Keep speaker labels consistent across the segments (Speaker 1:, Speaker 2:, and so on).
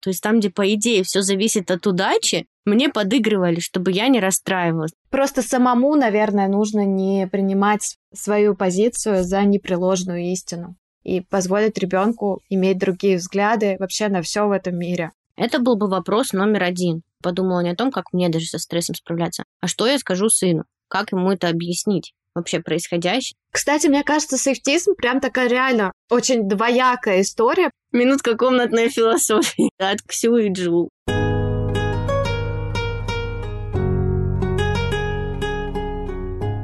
Speaker 1: то есть там, где, по идее, все зависит от удачи, мне подыгрывали, чтобы я не расстраивалась.
Speaker 2: Просто самому, наверное, нужно не принимать свою позицию за непреложную истину и позволить ребенку иметь другие взгляды вообще на все в этом мире.
Speaker 1: Это был бы вопрос номер один. Подумала не о том, как мне даже со стрессом справляться, а что я скажу сыну, как ему это объяснить вообще происходящее.
Speaker 2: Кстати, мне кажется, сейфтизм прям такая реально очень двоякая история.
Speaker 1: Минутка комнатной философии от Ксю и Джул.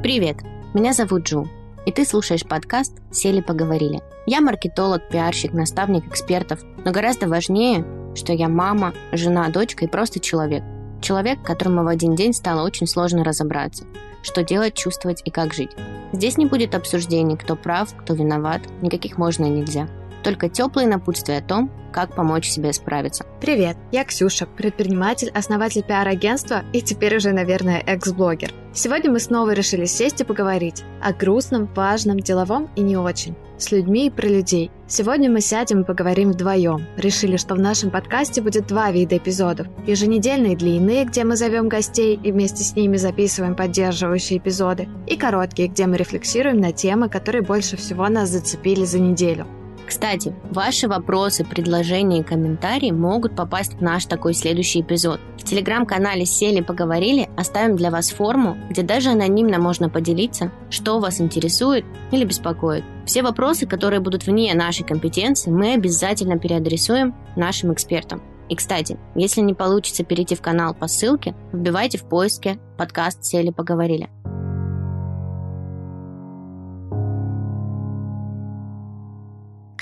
Speaker 1: Привет, меня зовут Джул, и ты слушаешь подкаст «Сели поговорили». Я маркетолог, пиарщик, наставник экспертов, но гораздо важнее, что я мама, жена, дочка и просто человек. Человек, которому в один день стало очень сложно разобраться, что делать, чувствовать и как жить. Здесь не будет обсуждений, кто прав, кто виноват, никаких можно и нельзя. Только теплые напутствия о том, как помочь себе справиться.
Speaker 2: Привет, я Ксюша, предприниматель, основатель пиар-агентства и теперь уже, наверное, экс-блогер. Сегодня мы снова решили сесть и поговорить о грустном, важном, деловом и не очень. С людьми и про людей. Сегодня мы сядем и поговорим вдвоем. Решили, что в нашем подкасте будет два вида эпизодов. Еженедельные длинные, где мы зовем гостей и вместе с ними записываем поддерживающие эпизоды. И короткие, где мы рефлексируем на темы, которые больше всего нас зацепили за неделю.
Speaker 1: Кстати, ваши вопросы, предложения и комментарии могут попасть в наш такой следующий эпизод. В телеграм-канале «Сели, поговорили» оставим для вас форму, где даже анонимно можно поделиться, что вас интересует или беспокоит. Все вопросы, которые будут вне нашей компетенции, мы обязательно переадресуем нашим экспертам. И, кстати, если не получится перейти в канал по ссылке, вбивайте в поиске подкаст «Сели, поговорили».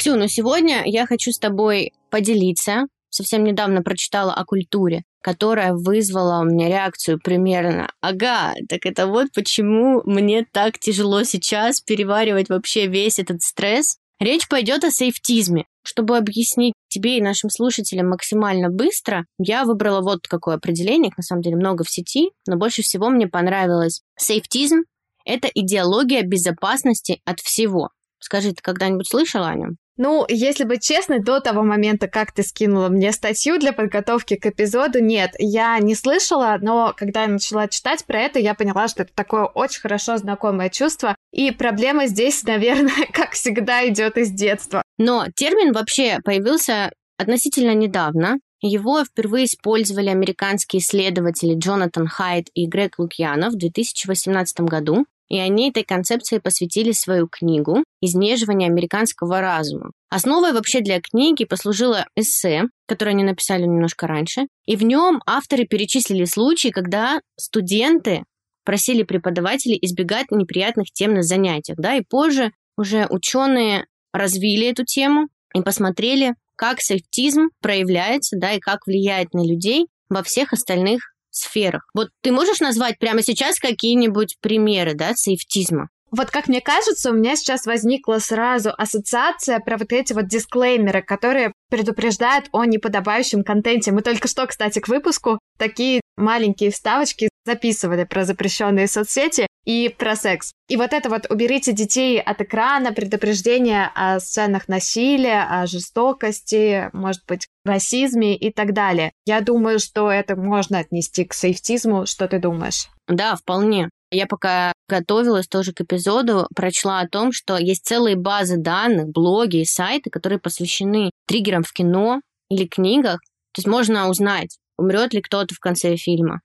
Speaker 1: Ксю, ну сегодня я хочу с тобой поделиться. Совсем недавно прочитала о культуре, которая вызвала у меня реакцию примерно «Ага, так это вот почему мне так тяжело сейчас переваривать вообще весь этот стресс». Речь пойдет о сейфтизме. Чтобы объяснить тебе и нашим слушателям максимально быстро, я выбрала вот какое определение, их на самом деле много в сети, но больше всего мне понравилось. Сейфтизм – это идеология безопасности от всего. Скажи, ты когда-нибудь слышала о нем?
Speaker 2: Ну, если быть честной, до того момента, как ты скинула мне статью для подготовки к эпизоду, нет, я не слышала, но когда я начала читать про это, я поняла, что это такое очень хорошо знакомое чувство, и проблема здесь, наверное, как всегда, идет из детства.
Speaker 1: Но термин вообще появился относительно недавно. Его впервые использовали американские исследователи Джонатан Хайт и Грег Лукьянов в 2018 году и они этой концепции посвятили свою книгу «Изнеживание американского разума». Основой вообще для книги послужило эссе, которое они написали немножко раньше, и в нем авторы перечислили случаи, когда студенты просили преподавателей избегать неприятных тем на занятиях, да, и позже уже ученые развили эту тему и посмотрели, как сейфтизм проявляется, да, и как влияет на людей во всех остальных сферах. Вот ты можешь назвать прямо сейчас какие-нибудь примеры, да, сейфтизма?
Speaker 2: Вот как мне кажется, у меня сейчас возникла сразу ассоциация про вот эти вот дисклеймеры, которые предупреждают о неподобающем контенте. Мы только что, кстати, к выпуску такие маленькие вставочки записывали про запрещенные соцсети и про секс. И вот это вот уберите детей от экрана, предупреждение о сценах насилия, о жестокости, может быть, расизме и так далее. Я думаю, что это можно отнести к сейфтизму. Что ты думаешь?
Speaker 1: Да, вполне. Я пока готовилась тоже к эпизоду, прочла о том, что есть целые базы данных, блоги и сайты, которые посвящены триггерам в кино или книгах. То есть можно узнать, умрет ли кто-то в конце фильма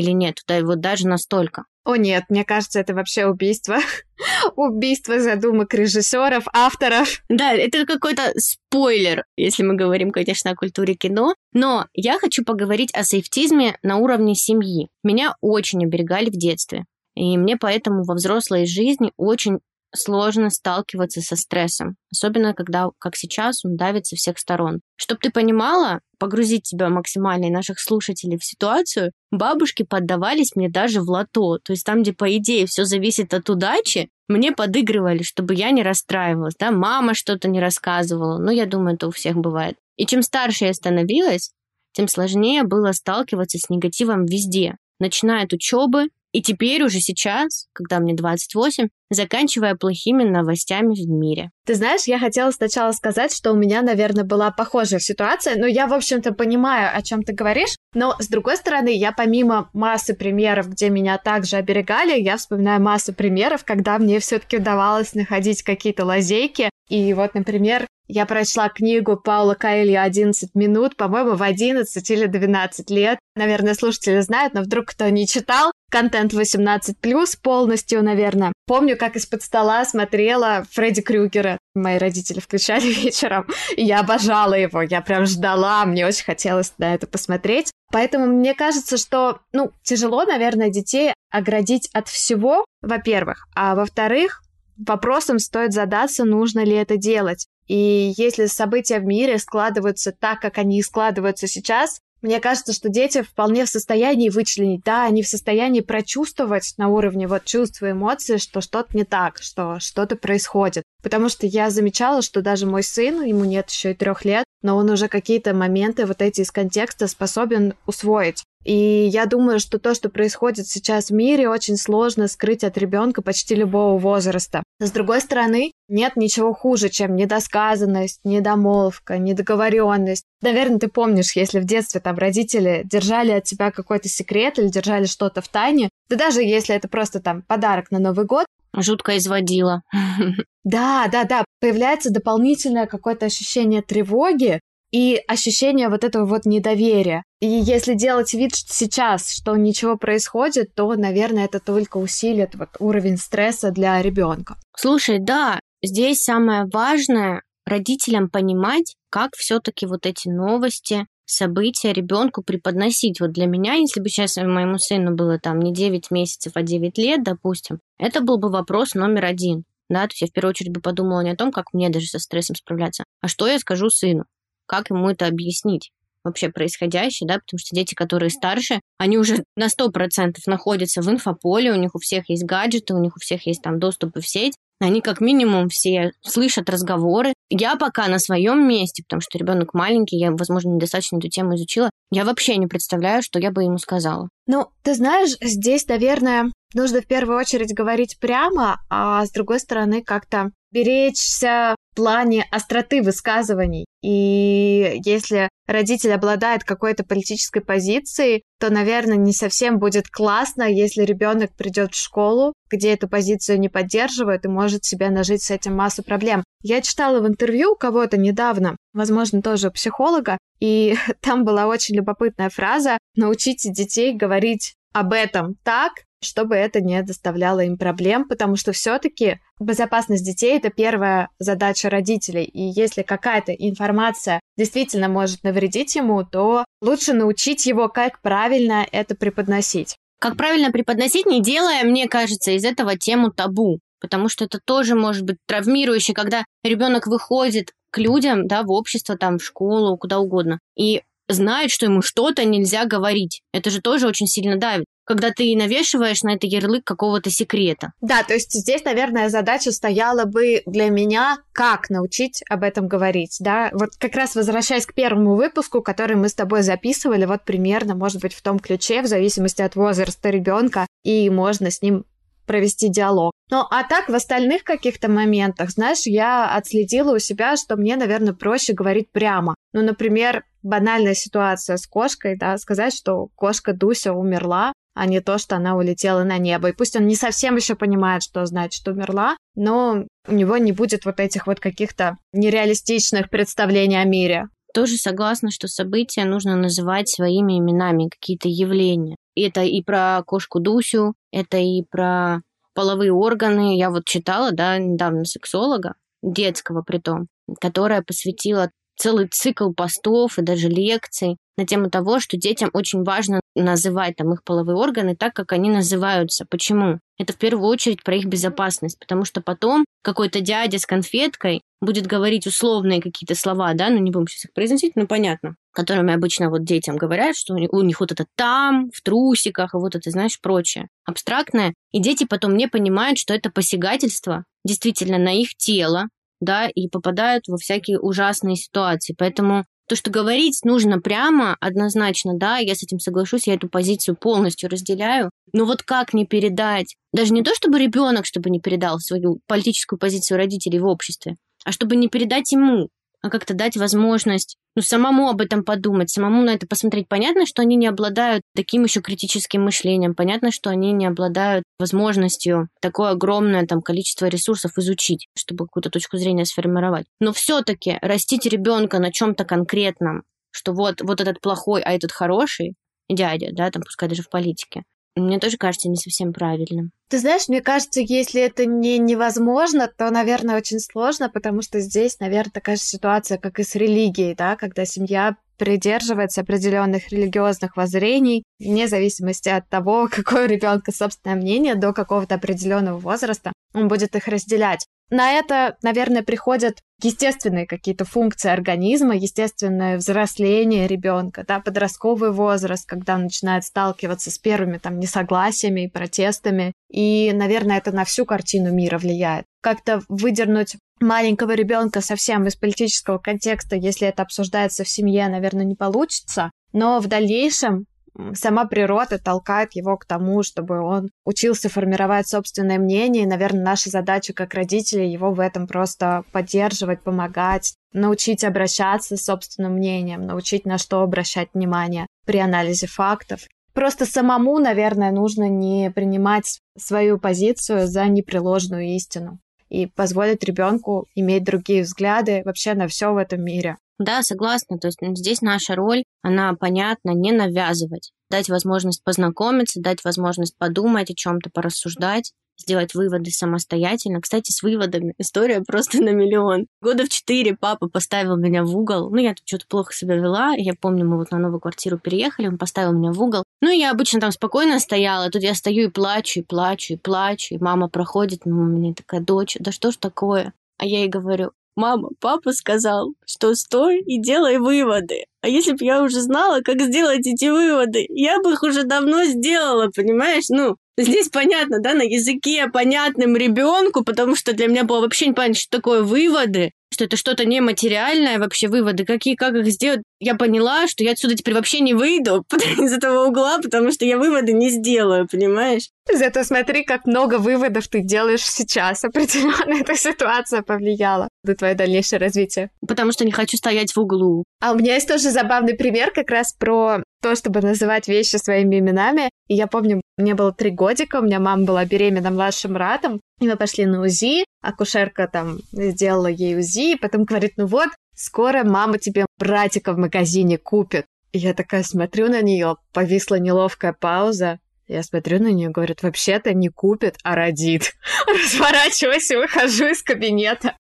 Speaker 1: или нет. Да, вот даже настолько.
Speaker 2: О нет, мне кажется, это вообще убийство. убийство задумок режиссеров, авторов.
Speaker 1: Да, это какой-то спойлер, если мы говорим, конечно, о культуре кино. Но я хочу поговорить о сейфтизме на уровне семьи. Меня очень оберегали в детстве. И мне поэтому во взрослой жизни очень сложно сталкиваться со стрессом, особенно когда, как сейчас, он давит со всех сторон. Чтобы ты понимала, погрузить тебя максимально и наших слушателей в ситуацию, бабушки поддавались мне даже в лото. То есть там, где, по идее, все зависит от удачи, мне подыгрывали, чтобы я не расстраивалась. Да? Мама что-то не рассказывала. Ну, я думаю, это у всех бывает. И чем старше я становилась, тем сложнее было сталкиваться с негативом везде. Начиная от учебы, И теперь уже сейчас, когда мне 28, заканчивая плохими новостями в мире.
Speaker 2: Ты знаешь, я хотела сначала сказать, что у меня, наверное, была похожая ситуация, но я, в общем-то, понимаю, о чем ты говоришь, но, с другой стороны, я помимо массы примеров, где меня также оберегали, я вспоминаю массу примеров, когда мне все-таки удавалось находить какие-то лазейки, и вот, например, я прочла книгу Паула Каэлья «11 минут», по-моему, в 11 или 12 лет. Наверное, слушатели знают, но вдруг кто не читал. Контент 18+, полностью, наверное. Помню, как из-под стола смотрела Фредди Крюгера. Мои родители включали вечером, и я обожала его. Я прям ждала, мне очень хотелось на это посмотреть. Поэтому мне кажется, что, ну, тяжело, наверное, детей оградить от всего, во-первых. А во-вторых, вопросом стоит задаться, нужно ли это делать. И если события в мире складываются так, как они складываются сейчас, мне кажется, что дети вполне в состоянии вычленить, да, они в состоянии прочувствовать на уровне вот чувств и эмоций, что что-то не так, что что-то происходит. Потому что я замечала, что даже мой сын, ему нет еще и трех лет, но он уже какие-то моменты вот эти из контекста способен усвоить. И я думаю, что то, что происходит сейчас в мире, очень сложно скрыть от ребенка почти любого возраста. С другой стороны, нет ничего хуже, чем недосказанность, недомолвка, недоговоренность. Наверное, ты помнишь, если в детстве там родители держали от тебя какой-то секрет или держали что-то в тайне, да даже если это просто там подарок на Новый год,
Speaker 1: Жутко изводила.
Speaker 2: Да, да, да. Появляется дополнительное какое-то ощущение тревоги, и ощущение вот этого вот недоверия. И если делать вид сейчас, что ничего происходит, то, наверное, это только усилит вот уровень стресса для ребенка.
Speaker 1: Слушай, да, здесь самое важное родителям понимать, как все-таки вот эти новости, события ребенку преподносить. Вот для меня, если бы сейчас моему сыну было там не 9 месяцев, а 9 лет, допустим, это был бы вопрос номер один. Да, то есть я в первую очередь бы подумала не о том, как мне даже со стрессом справляться, а что я скажу сыну как ему это объяснить вообще происходящее, да, потому что дети, которые старше, они уже на сто процентов находятся в инфополе, у них у всех есть гаджеты, у них у всех есть там доступы в сеть, они как минимум все слышат разговоры. Я пока на своем месте, потому что ребенок маленький, я, возможно, недостаточно эту тему изучила, я вообще не представляю, что я бы ему сказала.
Speaker 2: Ну, ты знаешь, здесь, наверное, нужно в первую очередь говорить прямо, а с другой стороны как-то беречься плане остроты высказываний. И если родитель обладает какой-то политической позицией, то, наверное, не совсем будет классно, если ребенок придет в школу, где эту позицию не поддерживают и может себе нажить с этим массу проблем. Я читала в интервью у кого-то недавно, возможно, тоже психолога, и там была очень любопытная фраза «научите детей говорить об этом так, чтобы это не доставляло им проблем, потому что все-таки безопасность детей это первая задача родителей. И если какая-то информация действительно может навредить ему, то лучше научить его, как правильно это преподносить.
Speaker 1: Как правильно преподносить, не делая, мне кажется, из этого тему табу. Потому что это тоже может быть травмирующе, когда ребенок выходит к людям, да, в общество, там, в школу, куда угодно, и знает, что ему что-то нельзя говорить. Это же тоже очень сильно давит когда ты навешиваешь на это ярлык какого-то секрета.
Speaker 2: Да, то есть здесь, наверное, задача стояла бы для меня, как научить об этом говорить, да. Вот как раз возвращаясь к первому выпуску, который мы с тобой записывали, вот примерно, может быть, в том ключе, в зависимости от возраста ребенка, и можно с ним провести диалог. Ну, а так, в остальных каких-то моментах, знаешь, я отследила у себя, что мне, наверное, проще говорить прямо. Ну, например, банальная ситуация с кошкой, да, сказать, что кошка Дуся умерла, а не то, что она улетела на небо. И пусть он не совсем еще понимает, что значит умерла, но у него не будет вот этих вот каких-то нереалистичных представлений о мире.
Speaker 1: Тоже согласна, что события нужно называть своими именами, какие-то явления. Это и про кошку Дусю, это и про половые органы. Я вот читала, да, недавно сексолога, детского при том, которая посвятила целый цикл постов и даже лекций на тему того, что детям очень важно называть там их половые органы так, как они называются. Почему? Это в первую очередь про их безопасность, потому что потом какой-то дядя с конфеткой будет говорить условные какие-то слова, да, ну не будем сейчас их произносить, но понятно, которыми обычно вот детям говорят, что у них вот это там, в трусиках, и вот это, знаешь, прочее, абстрактное. И дети потом не понимают, что это посягательство действительно на их тело, да, и попадают во всякие ужасные ситуации. Поэтому То, что говорить нужно прямо, однозначно, да, я с этим соглашусь, я эту позицию полностью разделяю. Но вот как не передать? Даже не то, чтобы ребенок, чтобы не передал свою политическую позицию родителей в обществе, а чтобы не передать ему, а как-то дать возможность ну, самому об этом подумать, самому на это посмотреть. Понятно, что они не обладают таким еще критическим мышлением, понятно, что они не обладают возможностью такое огромное там количество ресурсов изучить, чтобы какую-то точку зрения сформировать. Но все-таки растить ребенка на чем-то конкретном, что вот, вот этот плохой, а этот хороший, дядя, да, там пускай даже в политике, мне тоже кажется не совсем правильным.
Speaker 2: Ты знаешь, мне кажется, если это не невозможно, то, наверное, очень сложно, потому что здесь, наверное, такая же ситуация, как и с религией, да, когда семья придерживается определенных религиозных воззрений, вне зависимости от того, какое у ребенка собственное мнение до какого-то определенного возраста, он будет их разделять. На это, наверное, приходят естественные какие-то функции организма, естественное взросление ребенка, да, подростковый возраст, когда он начинает сталкиваться с первыми там несогласиями и протестами. И, наверное, это на всю картину мира влияет. Как-то выдернуть маленького ребенка совсем из политического контекста, если это обсуждается в семье, наверное, не получится. Но в дальнейшем сама природа толкает его к тому, чтобы он учился формировать собственное мнение. И, наверное, наша задача как родителей его в этом просто поддерживать, помогать, научить обращаться с собственным мнением, научить на что обращать внимание при анализе фактов. Просто самому, наверное, нужно не принимать свою позицию за непреложную истину и позволить ребенку иметь другие взгляды вообще на все в этом мире.
Speaker 1: Да, согласна. То есть здесь наша роль, она понятна, не навязывать. Дать возможность познакомиться, дать возможность подумать о чем-то, порассуждать сделать выводы самостоятельно. Кстати, с выводами история просто на миллион. Года в четыре папа поставил меня в угол. Ну, я тут что-то плохо себя вела. Я помню, мы вот на новую квартиру переехали, он поставил меня в угол. Ну, я обычно там спокойно стояла, тут я стою и плачу, и плачу, и плачу. И мама проходит, ну, у меня такая дочь, да что ж такое? А я ей говорю, Мама, папа сказал, что стой и делай выводы. А если бы я уже знала, как сделать эти выводы, я бы их уже давно сделала, понимаешь? Ну, здесь понятно, да, на языке понятным ребенку, потому что для меня было вообще непонятно, что такое выводы что это что-то нематериальное, вообще выводы, какие, как их сделать. Я поняла, что я отсюда теперь вообще не выйду из этого угла, потому что я выводы не сделаю, понимаешь?
Speaker 2: Зато смотри, как много выводов ты делаешь сейчас. Определенно эта ситуация повлияла на твое дальнейшее развитие.
Speaker 1: Потому что не хочу стоять в углу.
Speaker 2: А у меня есть тоже забавный пример как раз про то, чтобы называть вещи своими именами. И я помню, мне было три годика, у меня мама была беременна младшим братом, и мы пошли на УЗИ, акушерка там сделала ей УЗИ, и потом говорит, ну вот, скоро мама тебе братика в магазине купит. И я такая смотрю на нее, повисла неловкая пауза. Я смотрю на нее, говорит, вообще-то не купит, а родит. Разворачиваюсь и выхожу из кабинета.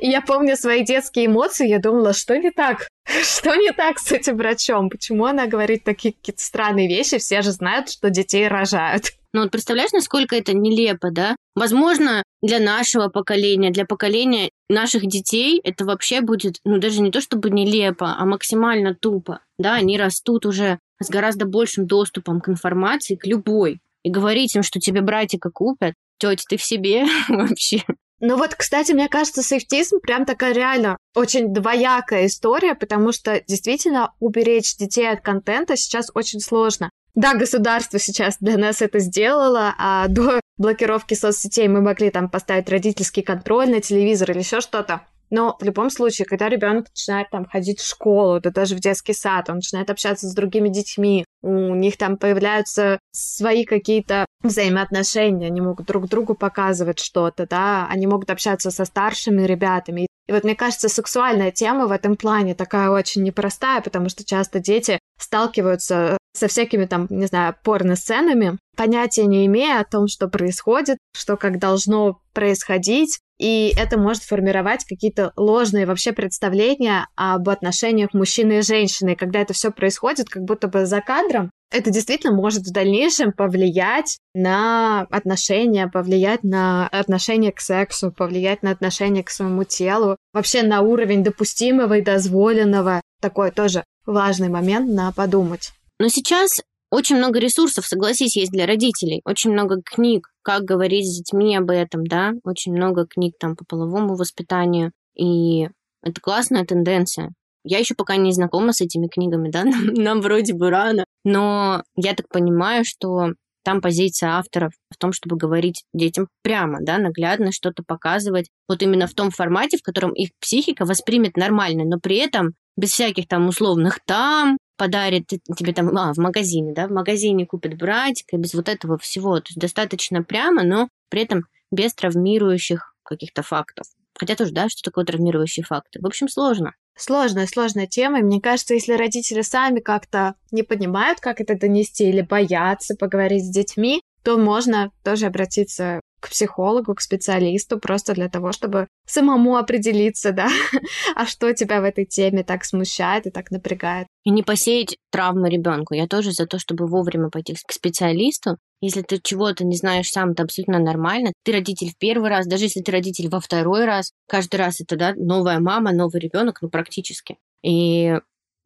Speaker 2: И я помню свои детские эмоции, я думала, что не так? Что не так с этим врачом? Почему она говорит такие какие-то странные вещи? Все же знают, что детей рожают.
Speaker 1: Ну вот представляешь, насколько это нелепо, да? Возможно, для нашего поколения, для поколения наших детей это вообще будет, ну даже не то чтобы нелепо, а максимально тупо. Да, они растут уже с гораздо большим доступом к информации, к любой. И говорить им, что тебе братика купят, тетя, ты в себе вообще.
Speaker 2: Ну вот, кстати, мне кажется, сейфтизм прям такая реально очень двоякая история, потому что действительно уберечь детей от контента сейчас очень сложно. Да, государство сейчас для нас это сделало, а до блокировки соцсетей мы могли там поставить родительский контроль на телевизор или еще что-то. Но в любом случае, когда ребенок начинает там ходить в школу, да даже в детский сад, он начинает общаться с другими детьми, у них там появляются свои какие-то взаимоотношения, они могут друг другу показывать что-то, да, они могут общаться со старшими ребятами. И вот мне кажется, сексуальная тема в этом плане такая очень непростая, потому что часто дети сталкиваются со всякими там, не знаю, порно-сценами, понятия не имея о том, что происходит, что как должно происходить, и это может формировать какие-то ложные вообще представления об отношениях мужчины и женщины. И когда это все происходит, как будто бы за кадром, это действительно может в дальнейшем повлиять на отношения, повлиять на отношение к сексу, повлиять на отношение к своему телу, вообще на уровень допустимого и дозволенного. Такой тоже важный момент на подумать.
Speaker 1: Но сейчас очень много ресурсов, согласись, есть для родителей. Очень много книг, как говорить с детьми об этом, да. Очень много книг там по половому воспитанию. И это классная тенденция. Я еще пока не знакома с этими книгами, да, нам, нам вроде бы рано, но я так понимаю, что там позиция авторов в том, чтобы говорить детям прямо, да, наглядно что-то показывать, вот именно в том формате, в котором их психика воспримет нормально, но при этом без всяких там условных там, подарит тебе там, а, в магазине, да, в магазине купит братика, без вот этого всего. То есть достаточно прямо, но при этом без травмирующих каких-то фактов. Хотя тоже, да, что такое травмирующие факты? В общем, сложно.
Speaker 2: Сложная, сложная тема. И мне кажется, если родители сами как-то не понимают, как это донести, или боятся поговорить с детьми, то можно тоже обратиться к психологу, к специалисту, просто для того, чтобы самому определиться, да, а что тебя в этой теме так смущает и так напрягает.
Speaker 1: И не посеять травмы ребенку. Я тоже за то, чтобы вовремя пойти к специалисту. Если ты чего-то не знаешь сам, это абсолютно нормально. Ты родитель в первый раз, даже если ты родитель во второй раз, каждый раз это да, новая мама, новый ребенок, ну практически. И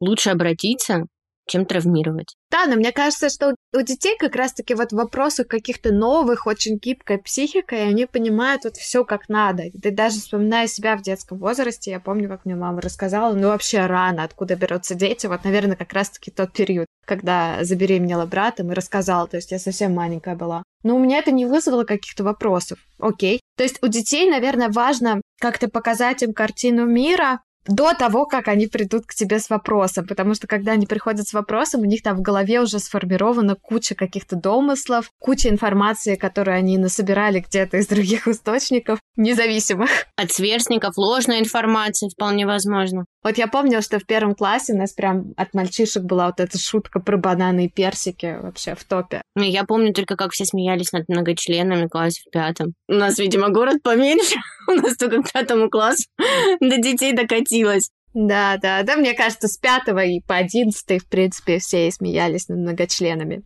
Speaker 1: лучше обратиться чем травмировать.
Speaker 2: Да, но мне кажется, что у детей как раз-таки вот вопросы каких-то новых, очень гибкой психикой, они понимают вот все как надо. Ты даже вспоминая себя в детском возрасте, я помню, как мне мама рассказала, ну вообще рано, откуда берутся дети, вот, наверное, как раз-таки тот период, когда забеременела братом и рассказала, то есть я совсем маленькая была. Но у меня это не вызвало каких-то вопросов. Окей. То есть у детей, наверное, важно как-то показать им картину мира, до того, как они придут к тебе с вопросом, потому что когда они приходят с вопросом, у них там в голове уже сформирована куча каких-то домыслов, куча информации, которую они насобирали где-то из других источников, независимых.
Speaker 1: От сверстников ложная информация вполне возможно.
Speaker 2: Вот я помню, что в первом классе у нас прям от мальчишек была вот эта шутка про бананы и персики вообще в топе.
Speaker 1: Ну, я помню только, как все смеялись над многочленами в классе в пятом. У нас, видимо, город поменьше. У нас только к пятому классу до детей докатилось.
Speaker 2: Да, да, да, мне кажется, с пятого и по одиннадцатый, в принципе, все смеялись над многочленами.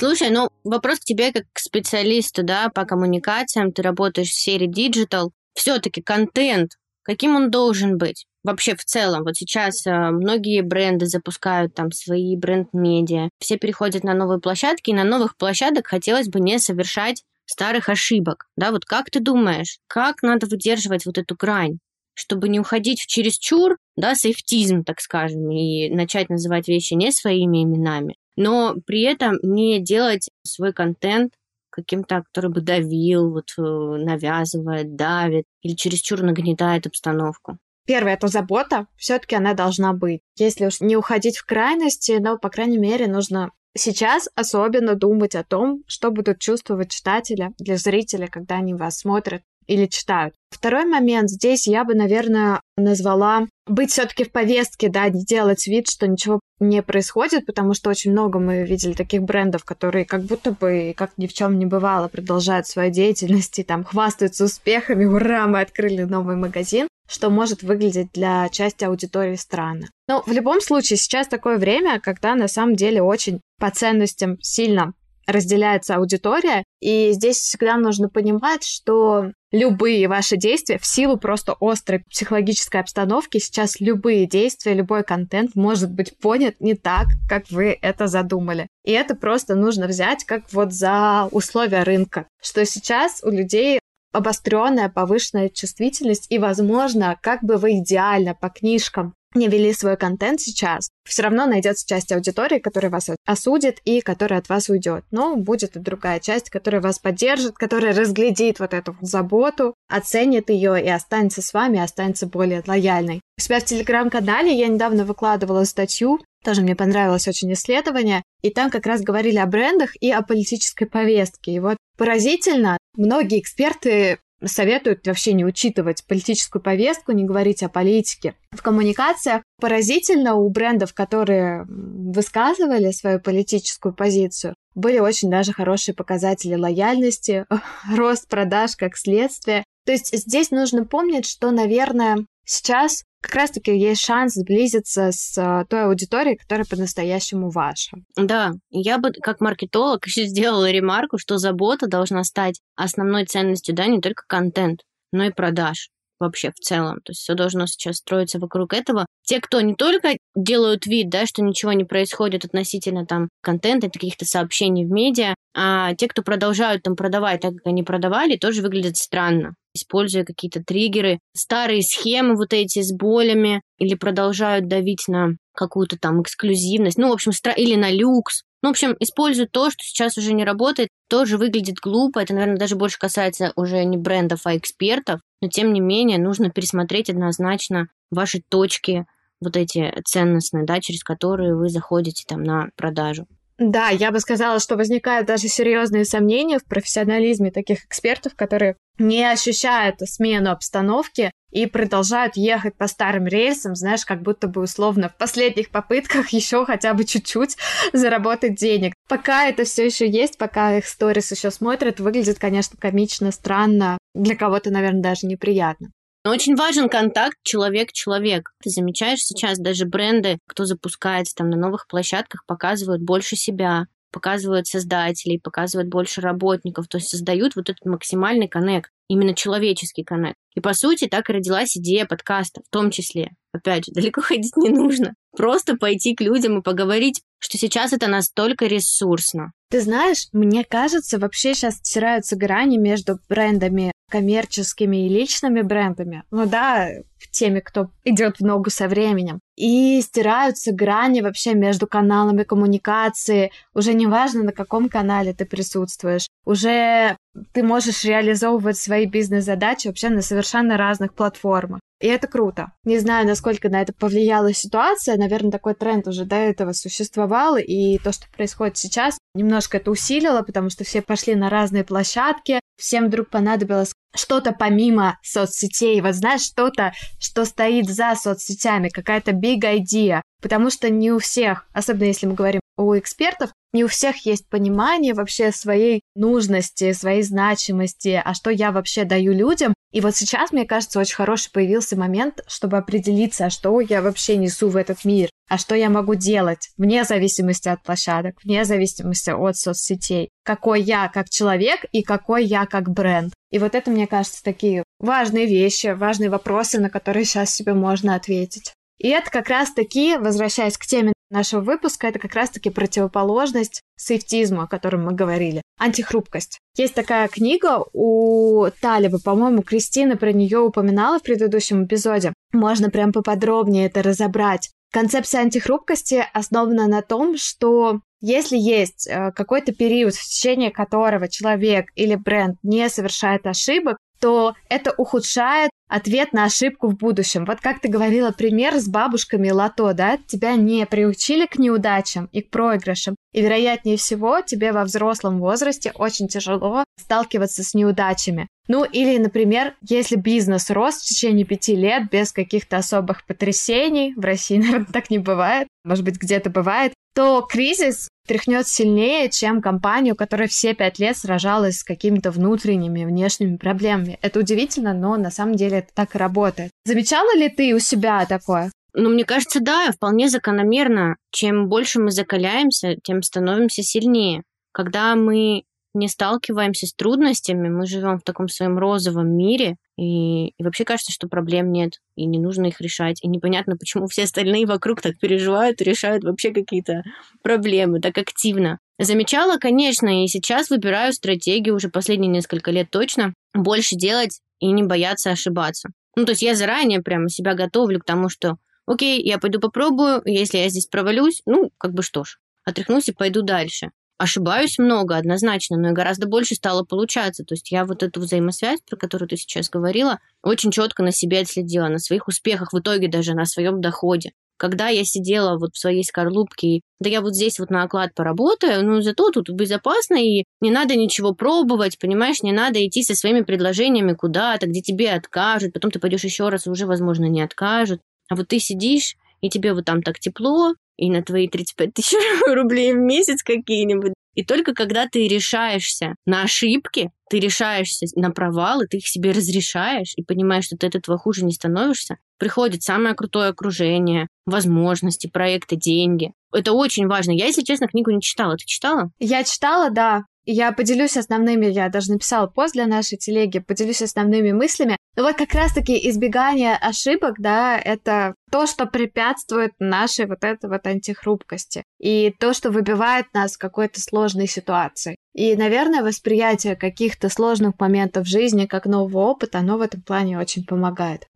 Speaker 1: Слушай, ну вопрос к тебе как к специалисту, да, по коммуникациям, ты работаешь в сфере digital. Все-таки контент, каким он должен быть? Вообще в целом, вот сейчас э, многие бренды запускают там свои бренд-медиа, все переходят на новые площадки, и на новых площадок хотелось бы не совершать старых ошибок, да, вот как ты думаешь, как надо выдерживать вот эту грань? чтобы не уходить в чересчур, да, сейфтизм, так скажем, и начать называть вещи не своими именами, но при этом не делать свой контент каким-то, который бы давил, вот э, навязывает, давит или чересчур нагнетает обстановку.
Speaker 2: Первое, это забота. Все-таки она должна быть. Если уж не уходить в крайности, но, по крайней мере, нужно сейчас особенно думать о том, что будут чувствовать читатели для зрителя, когда они вас смотрят или читают. Второй момент здесь я бы, наверное, назвала быть все-таки в повестке, да, не делать вид, что ничего не происходит, потому что очень много мы видели таких брендов, которые как будто бы, как ни в чем не бывало, продолжают свою деятельность и там хвастаются успехами, ура, мы открыли новый магазин, что может выглядеть для части аудитории странно. Но в любом случае сейчас такое время, когда на самом деле очень по ценностям сильно разделяется аудитория, и здесь всегда нужно понимать, что любые ваши действия в силу просто острой психологической обстановки, сейчас любые действия, любой контент может быть понят не так, как вы это задумали. И это просто нужно взять как вот за условия рынка, что сейчас у людей обостренная повышенная чувствительность, и, возможно, как бы вы идеально по книжкам не вели свой контент сейчас, все равно найдется часть аудитории, которая вас осудит и которая от вас уйдет. Но будет и другая часть, которая вас поддержит, которая разглядит вот эту заботу, оценит ее и останется с вами, останется более лояльной. У себя в телеграм-канале я недавно выкладывала статью, тоже мне понравилось очень исследование, и там как раз говорили о брендах и о политической повестке. И вот поразительно, многие эксперты советуют вообще не учитывать политическую повестку, не говорить о политике. В коммуникациях поразительно у брендов, которые высказывали свою политическую позицию, были очень даже хорошие показатели лояльности, рост продаж как следствие. То есть здесь нужно помнить, что, наверное, сейчас как раз-таки есть шанс сблизиться с э, той аудиторией, которая по-настоящему ваша.
Speaker 1: Да, я бы как маркетолог еще сделала ремарку, что забота должна стать основной ценностью, да, не только контент, но и продаж. вообще в целом. То есть все должно сейчас строиться вокруг этого. Те, кто не только делают вид, да, что ничего не происходит относительно там контента, каких-то сообщений в медиа, а те, кто продолжают там продавать так, как они продавали, тоже выглядят странно используя какие-то триггеры, старые схемы вот эти с болями, или продолжают давить на какую-то там эксклюзивность, ну, в общем, стра... или на люкс. Ну, в общем, используют то, что сейчас уже не работает, тоже выглядит глупо. Это, наверное, даже больше касается уже не брендов, а экспертов. Но, тем не менее, нужно пересмотреть однозначно ваши точки, вот эти ценностные, да, через которые вы заходите там на продажу.
Speaker 2: Да, я бы сказала, что возникают даже серьезные сомнения в профессионализме таких экспертов, которые не ощущают смену обстановки и продолжают ехать по старым рельсам, знаешь, как будто бы условно в последних попытках еще хотя бы чуть-чуть заработать денег. Пока это все еще есть, пока их сторис еще смотрят, выглядит, конечно, комично, странно, для кого-то, наверное, даже неприятно.
Speaker 1: Но очень важен контакт человек-человек. Ты замечаешь сейчас даже бренды, кто запускается там на новых площадках, показывают больше себя, показывают создателей, показывают больше работников, то есть создают вот этот максимальный коннект, именно человеческий коннект. И по сути так и родилась идея подкаста, в том числе. Опять же, далеко ходить не нужно. Просто пойти к людям и поговорить, что сейчас это настолько ресурсно.
Speaker 2: Ты знаешь, мне кажется, вообще сейчас стираются грани между брендами коммерческими и личными брендами. Ну да, теми, кто идет в ногу со временем. И стираются грани вообще между каналами коммуникации. Уже не важно, на каком канале ты присутствуешь. Уже ты можешь реализовывать свои бизнес-задачи вообще на совершенно разных платформах. И это круто. Не знаю, насколько на это повлияла ситуация. Наверное, такой тренд уже до этого существовал. И то, что происходит сейчас, немножко это усилило, потому что все пошли на разные площадки. Всем вдруг понадобилось что-то помимо соцсетей. Вот знаешь, что-то, что стоит за соцсетями, какая-то big idea. Потому что не у всех, особенно если мы говорим у экспертов, не у всех есть понимание вообще своей нужности, своей значимости, а что я вообще даю людям. И вот сейчас, мне кажется, очень хороший появился момент, чтобы определиться, а что я вообще несу в этот мир, а что я могу делать, вне зависимости от площадок, вне зависимости от соцсетей. Какой я как человек и какой я как бренд. И вот это, мне кажется, такие важные вещи, важные вопросы, на которые сейчас себе можно ответить. И это как раз-таки, возвращаясь к теме нашего выпуска, это как раз-таки противоположность сейфтизму, о котором мы говорили, антихрупкость. Есть такая книга у Талиба, по-моему, Кристина про нее упоминала в предыдущем эпизоде. Можно прям поподробнее это разобрать. Концепция антихрупкости основана на том, что если есть э, какой-то период, в течение которого человек или бренд не совершает ошибок, то это ухудшает ответ на ошибку в будущем. Вот как ты говорила, пример с бабушками лото, да, тебя не приучили к неудачам и к проигрышам. И, вероятнее всего, тебе во взрослом возрасте очень тяжело сталкиваться с неудачами. Ну, или, например, если бизнес рос в течение пяти лет без каких-то особых потрясений, в России, наверное, так не бывает, может быть, где-то бывает, то кризис тряхнет сильнее, чем компанию, которая все пять лет сражалась с какими-то внутренними, внешними проблемами. Это удивительно, но на самом деле это так и работает. Замечала ли ты у себя такое?
Speaker 1: Ну, мне кажется, да, вполне закономерно. Чем больше мы закаляемся, тем становимся сильнее. Когда мы не сталкиваемся с трудностями, мы живем в таком своем розовом мире, и, и вообще кажется, что проблем нет, и не нужно их решать. И непонятно, почему все остальные вокруг так переживают и решают вообще какие-то проблемы так активно. Замечала, конечно, и сейчас выбираю стратегию уже последние несколько лет точно, больше делать и не бояться ошибаться. Ну, то есть я заранее прямо себя готовлю к тому, что окей, я пойду попробую, если я здесь провалюсь, ну, как бы что ж, отряхнусь и пойду дальше. Ошибаюсь много, однозначно, но и гораздо больше стало получаться. То есть я вот эту взаимосвязь, про которую ты сейчас говорила, очень четко на себе отследила, на своих успехах, в итоге даже на своем доходе. Когда я сидела вот в своей скорлупке, да я вот здесь вот на оклад поработаю, ну зато тут безопасно и не надо ничего пробовать, понимаешь, не надо идти со своими предложениями куда-то, где тебе откажут, потом ты пойдешь еще раз, уже, возможно, не откажут. А вот ты сидишь, и тебе вот там так тепло, и на твои 35 тысяч рублей в месяц какие-нибудь. И только когда ты решаешься на ошибки, ты решаешься на провалы, ты их себе разрешаешь и понимаешь, что ты от этого хуже не становишься, приходит самое крутое окружение, возможности, проекты, деньги. Это очень важно. Я, если честно, книгу не читала. Ты читала?
Speaker 2: Я читала, да. Я поделюсь основными, я даже написала пост для нашей телеги, поделюсь основными мыслями. Но вот как раз-таки избегание ошибок, да, это то, что препятствует нашей вот этой вот антихрупкости. И то, что выбивает нас в какой-то сложной ситуации. И, наверное, восприятие каких-то сложных моментов в жизни как нового опыта, оно в этом плане очень помогает.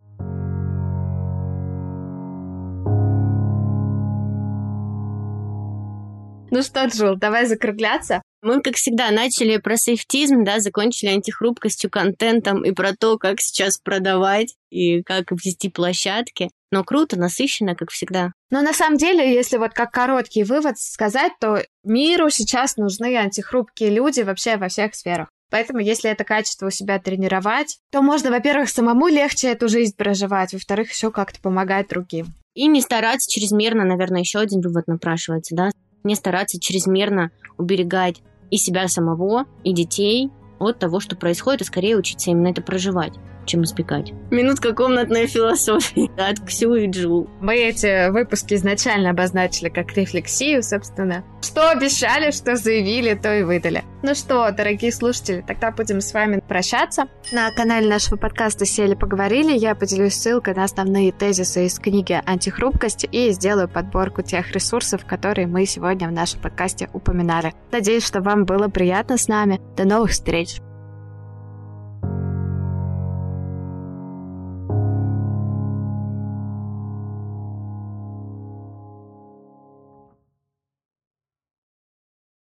Speaker 2: Ну что, Джул, давай закругляться.
Speaker 1: Мы, как всегда, начали про сейфтизм, да, закончили антихрупкостью, контентом и про то, как сейчас продавать и как вести площадки. Но круто, насыщенно, как всегда.
Speaker 2: Но на самом деле, если вот как короткий вывод сказать, то миру сейчас нужны антихрупкие люди вообще во всех сферах. Поэтому, если это качество у себя тренировать, то можно, во-первых, самому легче эту жизнь проживать, во-вторых, еще как-то помогать другим.
Speaker 1: И не стараться чрезмерно, наверное, еще один вывод напрашивается, да, не стараться чрезмерно уберегать и себя самого, и детей от того, что происходит, и скорее учиться именно это проживать чем избегать. Минутка комнатной философии от Ксю и Джул.
Speaker 2: Мы эти выпуски изначально обозначили как рефлексию, собственно. Что обещали, что заявили, то и выдали. Ну что, дорогие слушатели, тогда будем с вами прощаться. На канале нашего подкаста «Сели поговорили» я поделюсь ссылкой на основные тезисы из книги «Антихрупкость» и сделаю подборку тех ресурсов, которые мы сегодня в нашем подкасте упоминали. Надеюсь, что вам было приятно с нами. До новых встреч!